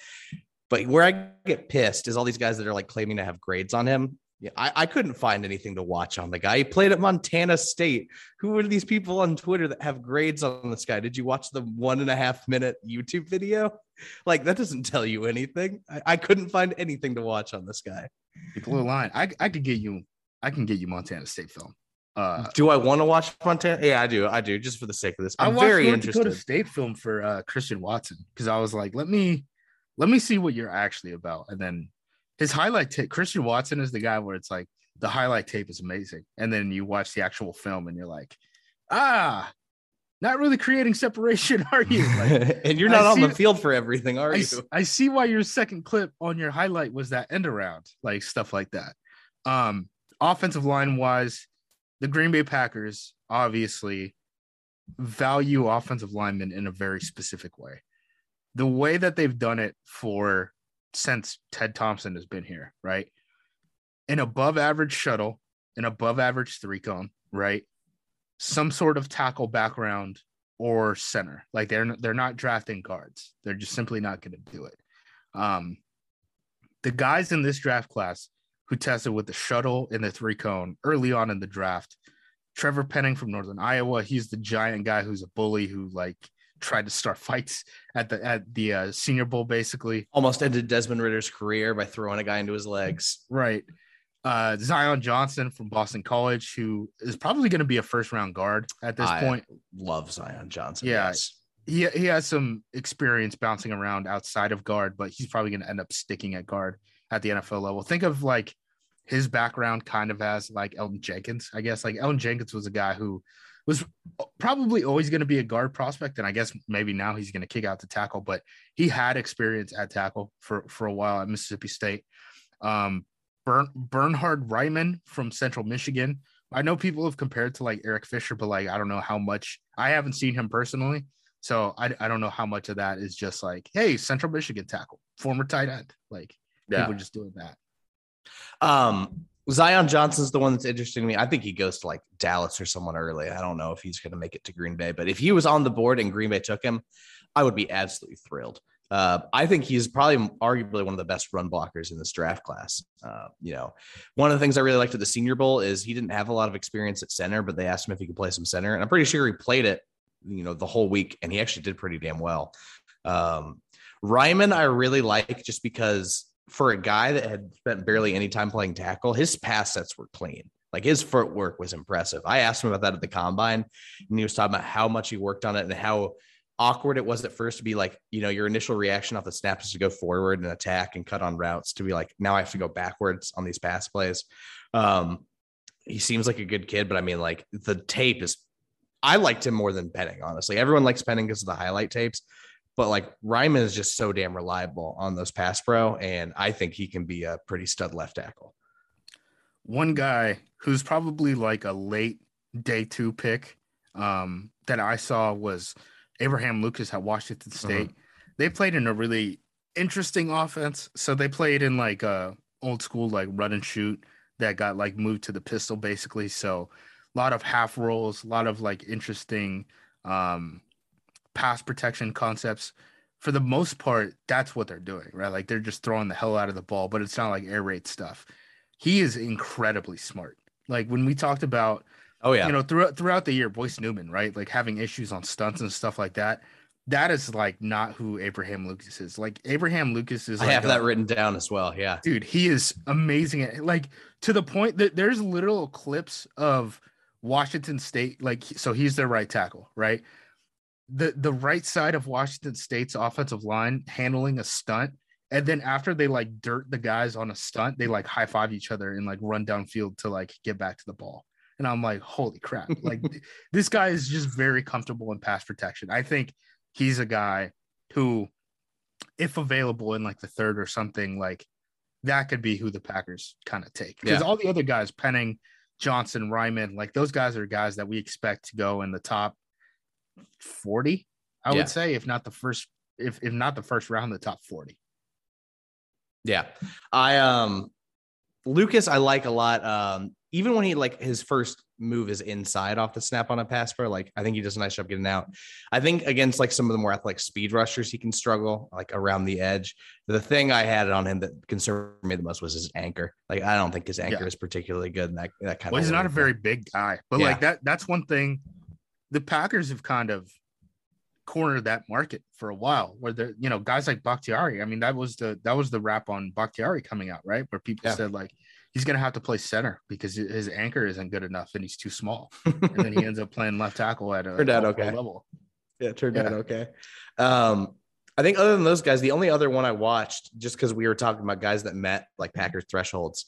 But where I get pissed is all these guys that are like claiming to have grades on him. Yeah, I, I couldn't find anything to watch on the guy. He played at Montana State. Who are these people on Twitter that have grades on this guy? Did you watch the one and a half minute YouTube video? Like that doesn't tell you anything. I, I couldn't find anything to watch on this guy. Are lying. I I could get you. I can get you Montana State film. Uh, do I want to watch Montana? Yeah, I do. I do just for the sake of this. I'm I very North interested. Dakota State film for uh, Christian Watson because I was like, let me let me see what you're actually about. And then his highlight tape, Christian Watson is the guy where it's like the highlight tape is amazing. And then you watch the actual film and you're like, ah, not really creating separation, are you? Like, and you're not I on the field for everything, are I, you? I see why your second clip on your highlight was that end around, like stuff like that. Um, offensive line wise, the Green Bay Packers obviously value offensive linemen in a very specific way the way that they've done it for since Ted Thompson has been here, right? An above average shuttle, an above average three cone, right? Some sort of tackle background or center. Like they're they're not drafting guards. They're just simply not going to do it. Um, the guys in this draft class who tested with the shuttle and the three cone early on in the draft, Trevor Penning from Northern Iowa, he's the giant guy who's a bully who like tried to start fights at the at the uh, Senior Bowl, basically. Almost ended Desmond Ridder's career by throwing a guy into his legs. Right. Uh, Zion Johnson from Boston College, who is probably going to be a first round guard at this I point. Love Zion Johnson. Yeah. Yes. He, he has some experience bouncing around outside of guard, but he's probably going to end up sticking at guard at the NFL level. Think of like his background kind of as like Elgton Jenkins, I guess. Like Elgton Jenkins was a guy who was probably always going to be a guard prospect, and I guess maybe now he's going to kick out the tackle. But he had experience at tackle for for a while at Mississippi State. Um, Bern, Bernhard Raimann from Central Michigan. I know people have compared to like Eric Fisher, but like I don't know how much. I haven't seen him personally, so I I don't know how much of that is just like, hey, Central Michigan tackle, former tight end. Like yeah. people just doing that. Um, Zion Johnson's the one that's interesting to me. I think he goes to like Dallas or someone early. I don't know if he's going to make it to Green Bay, but if he was on the board and Green Bay took him, I would be absolutely thrilled. Uh, I think he's probably arguably one of the best run blockers in this draft class. Uh, you know, one of the things I really liked at the Senior Bowl is he didn't have a lot of experience at center, but they asked him if he could play some center, and I'm pretty sure he played it, you know, the whole week, and he actually did pretty damn well. Um, Raimann, I really like just because for a guy that had spent barely any time playing tackle, his pass sets were clean. Like his footwork was impressive. I asked him about that at the combine, and he was talking about how much he worked on it and how awkward it was at first to be like, you know, your initial reaction off the snap is to go forward and attack and cut on routes to be like, now I have to go backwards on these pass plays. Um, he seems like a good kid, but I mean, like the tape is, I liked him more than Penning, honestly. Everyone likes Penning because of the highlight tapes, but like Raimann is just so damn reliable on those pass pro, and I think he can be a pretty stud left tackle. One guy who's probably like a late day two pick um, that I saw was Abraham Lucas at Washington uh-huh. State. They played in a really interesting offense. So they played in like a old school like run and shoot that got like moved to the pistol basically. So a lot of half rolls, a lot of like interesting um pass protection concepts, for the most part, that's what they're doing, right? Like they're just throwing the hell out of the ball, but it's not like air raid stuff. He is incredibly smart. Like when we talked about, oh yeah, you know, throughout throughout the year, Royce Newman, right? Like having issues on stunts and stuff like that. That is like not who Abraham Lucas is. Like Abraham Lucas is. I like have a, that written down as well. Yeah, dude, he is amazing. At, like to the point that there's literal clips of Washington State. Like so, he's their right tackle, right? The the right side of Washington State's offensive line handling a stunt, and then after they like dirt the guys on a stunt, they like high five each other and like run downfield to like get back to the ball. And I'm like, holy crap! Like this guy is just very comfortable in pass protection. I think he's a guy who, if available in like the third or something, like that could be who the Packers kind of take. Because yeah. all the other guys, Penning, Johnson, Raimann, like those guys are guys that we expect to go in the top 40, I yeah. would say, if not the first, if if not the first round, the top 40. Yeah. I um Lucas, I like a lot. Um, even when he like his first move is inside off the snap on a pass pro, like I think he does a nice job getting out. I think against like some of the more athletic speed rushers, he can struggle like around the edge. The thing I had on him that concerned me the most was his anchor. Like I don't think his anchor Yeah. is particularly good. And that that kind Well, of Well, he's not a very big guy, but Yeah. like that that's one thing the Packers have kind of cornered that market for a while where they're you know guys like Bakhtiari. I mean, that was the that was the rap on Bakhtiari coming out, right? Where people Yeah. said like he's gonna have to play center because his anchor isn't good enough and he's too small. and then he ends up playing left tackle at a Turned out okay. level. Yeah, turned Yeah. out okay. Um, I think other than those guys, the only other one I watched, just because we were talking about guys that met like Packers thresholds,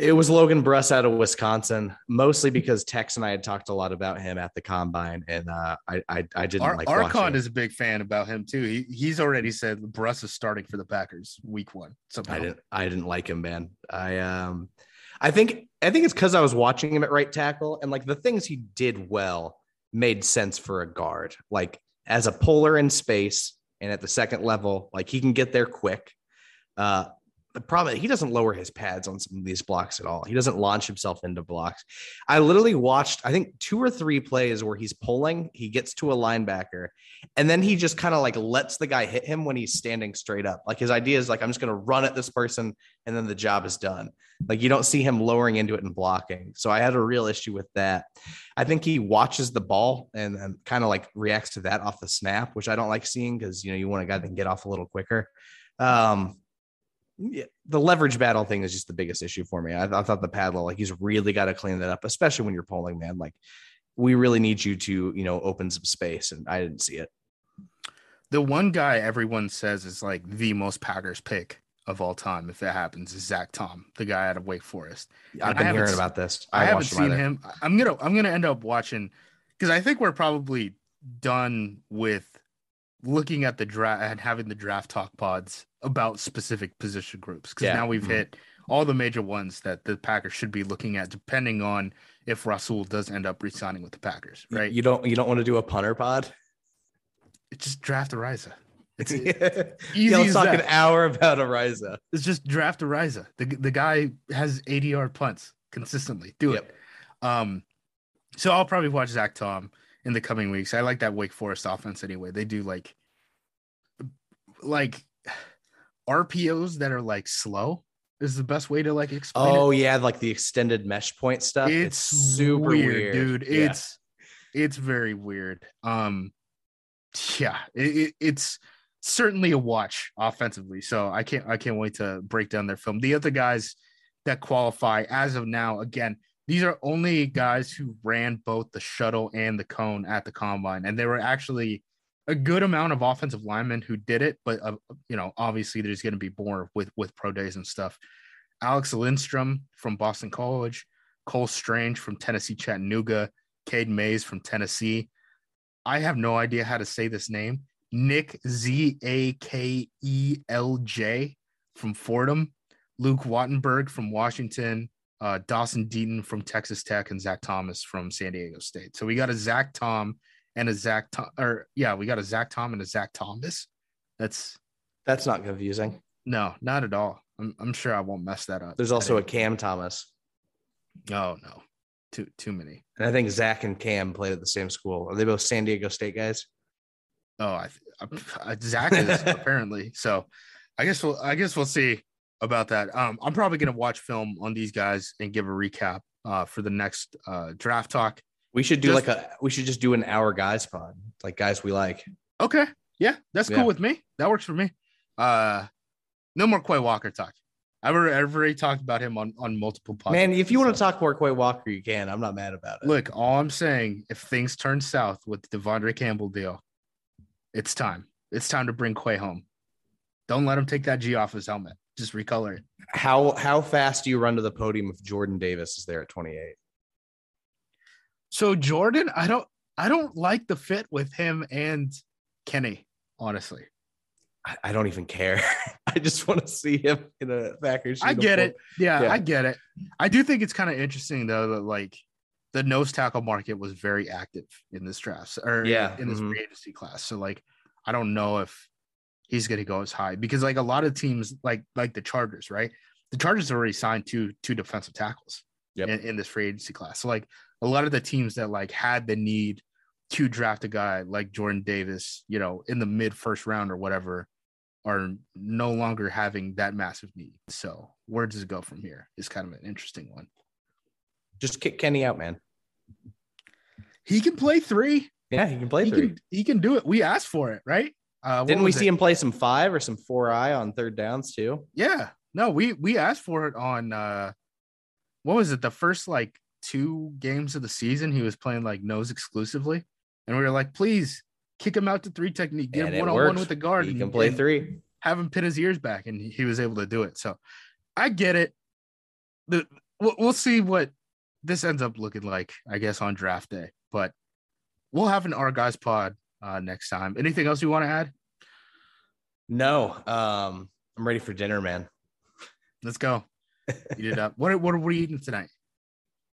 it was Logan Bruss out of Wisconsin, mostly because Tex and I had talked a lot about him at the combine, and uh, I, I I didn't Ar- like Archon watching. is a big fan about him too. He he's already said Bruss is starting for the Packers week one. Somehow. I didn't I didn't like him, man. I um I think I think it's because I was watching him at right tackle, and like the things he did well made sense for a guard. Like as a puller in space and at the second level, like he can get there quick. Uh the problem he doesn't lower his pads on some of these blocks at all. He doesn't launch himself into blocks. I literally watched, I think, two or three plays where he's pulling, he gets to a linebacker, and then he just kind of like lets the guy hit him when he's standing straight up. Like his idea is like, I'm just gonna run at this person and then the job is done. Like you don't see him lowering into it and blocking. So I had a real issue with that. I think he watches the ball and, and kind of like reacts to that off the snap, which I don't like seeing because you know you want a guy that can get off a little quicker. Um, yeah, the leverage battle thing is just the biggest issue for me. I, I thought the paddle, like he's really got to clean that up, especially when you're polling, man. Like we really need you to, you know, open some space, and I didn't see it. the one guy everyone says is like the most Packers pick of all time if that happens is Zach Tom, the guy out of Wake Forest. I've I been hearing about this. I, haven't watched seen him. I'm gonna I'm gonna end up watching because I think we're probably done with looking at the draft and having the draft talk pods about specific position groups because Yeah. now we've Mhm. hit all the major ones that the Packers should be looking at, depending on if Rasul does end up re-signing with the Packers, right? You don't. You don't want to do a punter pod. It's just draft Araiza. It's yeah, easy let's talk that. an hour about Araiza. It's just draft Araiza. The the guy has 80 yard punts consistently. Do Yep. it. Um, so I'll probably watch Zach Tom in the coming weeks. I like that Wake Forest offense anyway. They do like like RPOs that are like slow is the best way to like explain Oh it. yeah, like the extended mesh point stuff. It's, super weird, weird, dude. Yeah. It's it's very weird. Um, yeah, it, it, it's certainly a watch offensively. So I can't I can't wait to break down their film. The other guys that qualify as of now, again, these are only guys who ran both the shuttle and the cone at the combine, and there were actually a good amount of offensive linemen who did it. But uh, you know, obviously, there's going to be more with with pro days and stuff. Alex Lindstrom from Boston College, Cole Strange from Tennessee Chattanooga, Cade Mays from Tennessee. I have no idea how to say this name. Nick Z A K E L J from Fordham, Luke Wattenberg from Washington, uh, Dawson Deaton from Texas Tech, and Zach Thomas from San Diego State. So we got a Zach Tom and a Zach Tom, or yeah, we got a Zach Tom and a Zach Thomas. That's That's not confusing. no, not at all. I'm, I'm sure I won't mess that up. There's also a Cam Thomas, oh no, too too many. and I think Zach and Cam played at the same school. Are they both San Diego State guys? Oh, I, I Zach is apparently. So, I guess we'll I guess we'll see about that. Um, I'm probably gonna watch film on these guys and give a recap uh for the next uh draft talk. We should do Just- like a. We should just do an hour guys pod, like guys we like. Okay, yeah, that's cool with me. That works for me. Uh, no more Quay Walker talk. I've already, I've already talked about him on on multiple podcasts. Man, if you want to talk more Quay Walker, you can. I'm not mad about it. Look, all I'm saying, if things turn south with the Devondre Campbell deal, it's time. It's time to bring Quay home. Don't let him take that G off his helmet. Just recolor it. how how fast do you run to the podium if Jordan Davis is there at 28? So Jordan, I don't I don't like the fit with him and Kenny, honestly. I, I don't even care. I just want to see him in a Packers. I get it. Yeah, Yeah. I get it. I do think it's kind of interesting though that like the nose tackle market was very active in this draft or Yeah, in this mhm. free agency class. So like I don't know if he's gonna go as high because like a lot of teams like like the Chargers, right? the Chargers already signed two two defensive tackles Yep. in, in this free agency class. So like a lot of the teams that like had the need to draft a guy like Jordan Davis, you know, in the mid first round or whatever, are no longer having that massive need. So where does it go from here? Is kind of an interesting one. Just kick Kenny out, man. He can play three. Yeah, he can play He three. can he can do it. We asked for it, right? Uh, Didn't we see it? him play some five or some four eye on third downs too? Yeah. No, we we asked for it on uh what was it? The first like two games of the season, he was playing like nose exclusively. And we were like, please kick him out to three technique, get And him one on one with the guard. He can play three. Have him pin his ears back, and he- he was able to do it. So I get it. The we'll, we'll see what this ends up looking like, I guess, on draft day. But we'll have an our guys pod uh next time. Anything else you want to add? No, um, I'm ready for dinner, man. Let's go. Eat it up. What, what are we eating tonight?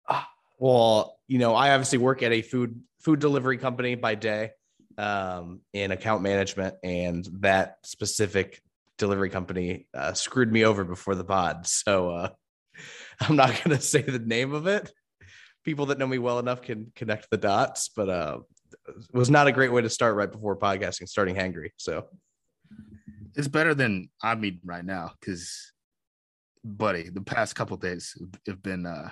Well, you know, I obviously work at a food food delivery company by day um, in account management, and that specific delivery company uh, screwed me over before the pod. So uh, I'm not going to say the name of it. People that know me well enough can connect the dots, but uh, was not a great way to start right before podcasting, starting hangry. So it's better than I'm eating right now because, buddy, the past couple days have been uh,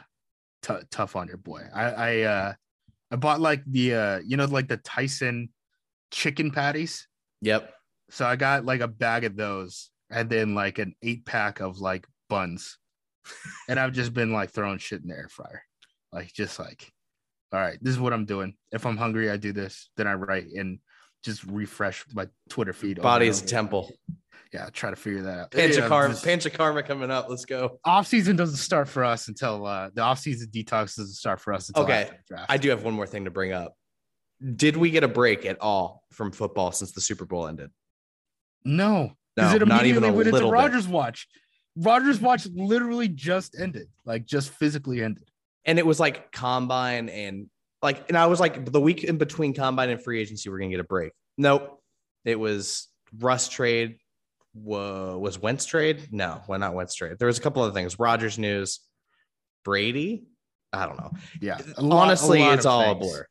t- tough on your boy. I I uh, I bought like the uh, you know like the Tyson chicken patties. yep, So I got like a bag of those and then like an eight pack of like buns, and I've just been like throwing shit in the air fryer, like just like, all right, this is what I'm doing. If I'm hungry, I do this. Then I write and just refresh my Twitter feed. body is a temple. Yeah, try to figure that out. Pancha Yeah, karma, just- pancha karma coming up. Let's go. off season doesn't start for us until uh the off season detox doesn't start for us until Okay. after the draft. I do have one more thing to bring up. Did we get a break at all from football since the Super Bowl ended? no, because No, it not even immediately a went into little bit. Rodgers watch. Rodgers watch literally just ended, like just physically ended. And it was like combine and like, and I was like, the week in between combine and free agency, we're gonna get a break. Nope. It was Russ trade. Whoa, was Wentz trade? No, well, not Wentz trade. There was a couple other things. Rodgers news, Brady. I don't know. Yeah, lot- Honestly, it's all a blur.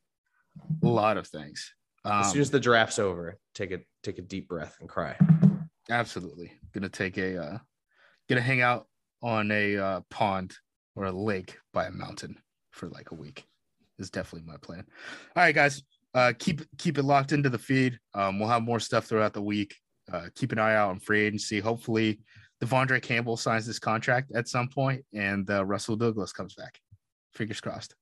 A lot of things. As Um, soon as the draft's over, take a take a deep breath and cry. absolutely gonna take a uh gonna hang out on a uh, pond or a lake by a mountain for like a week is definitely my plan. All right guys uh keep keep it locked into the feed. Um we'll have more stuff throughout the week. Uh keep an eye out on free agency. Hopefully devondre campbell signs this contract at some point and uh Rasul Douglas comes back. Fingers crossed